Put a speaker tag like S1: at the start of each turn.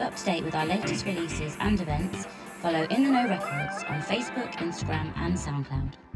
S1: Up to date with our latest releases and events, follow In the Know Records on Facebook, Instagram, and SoundCloud.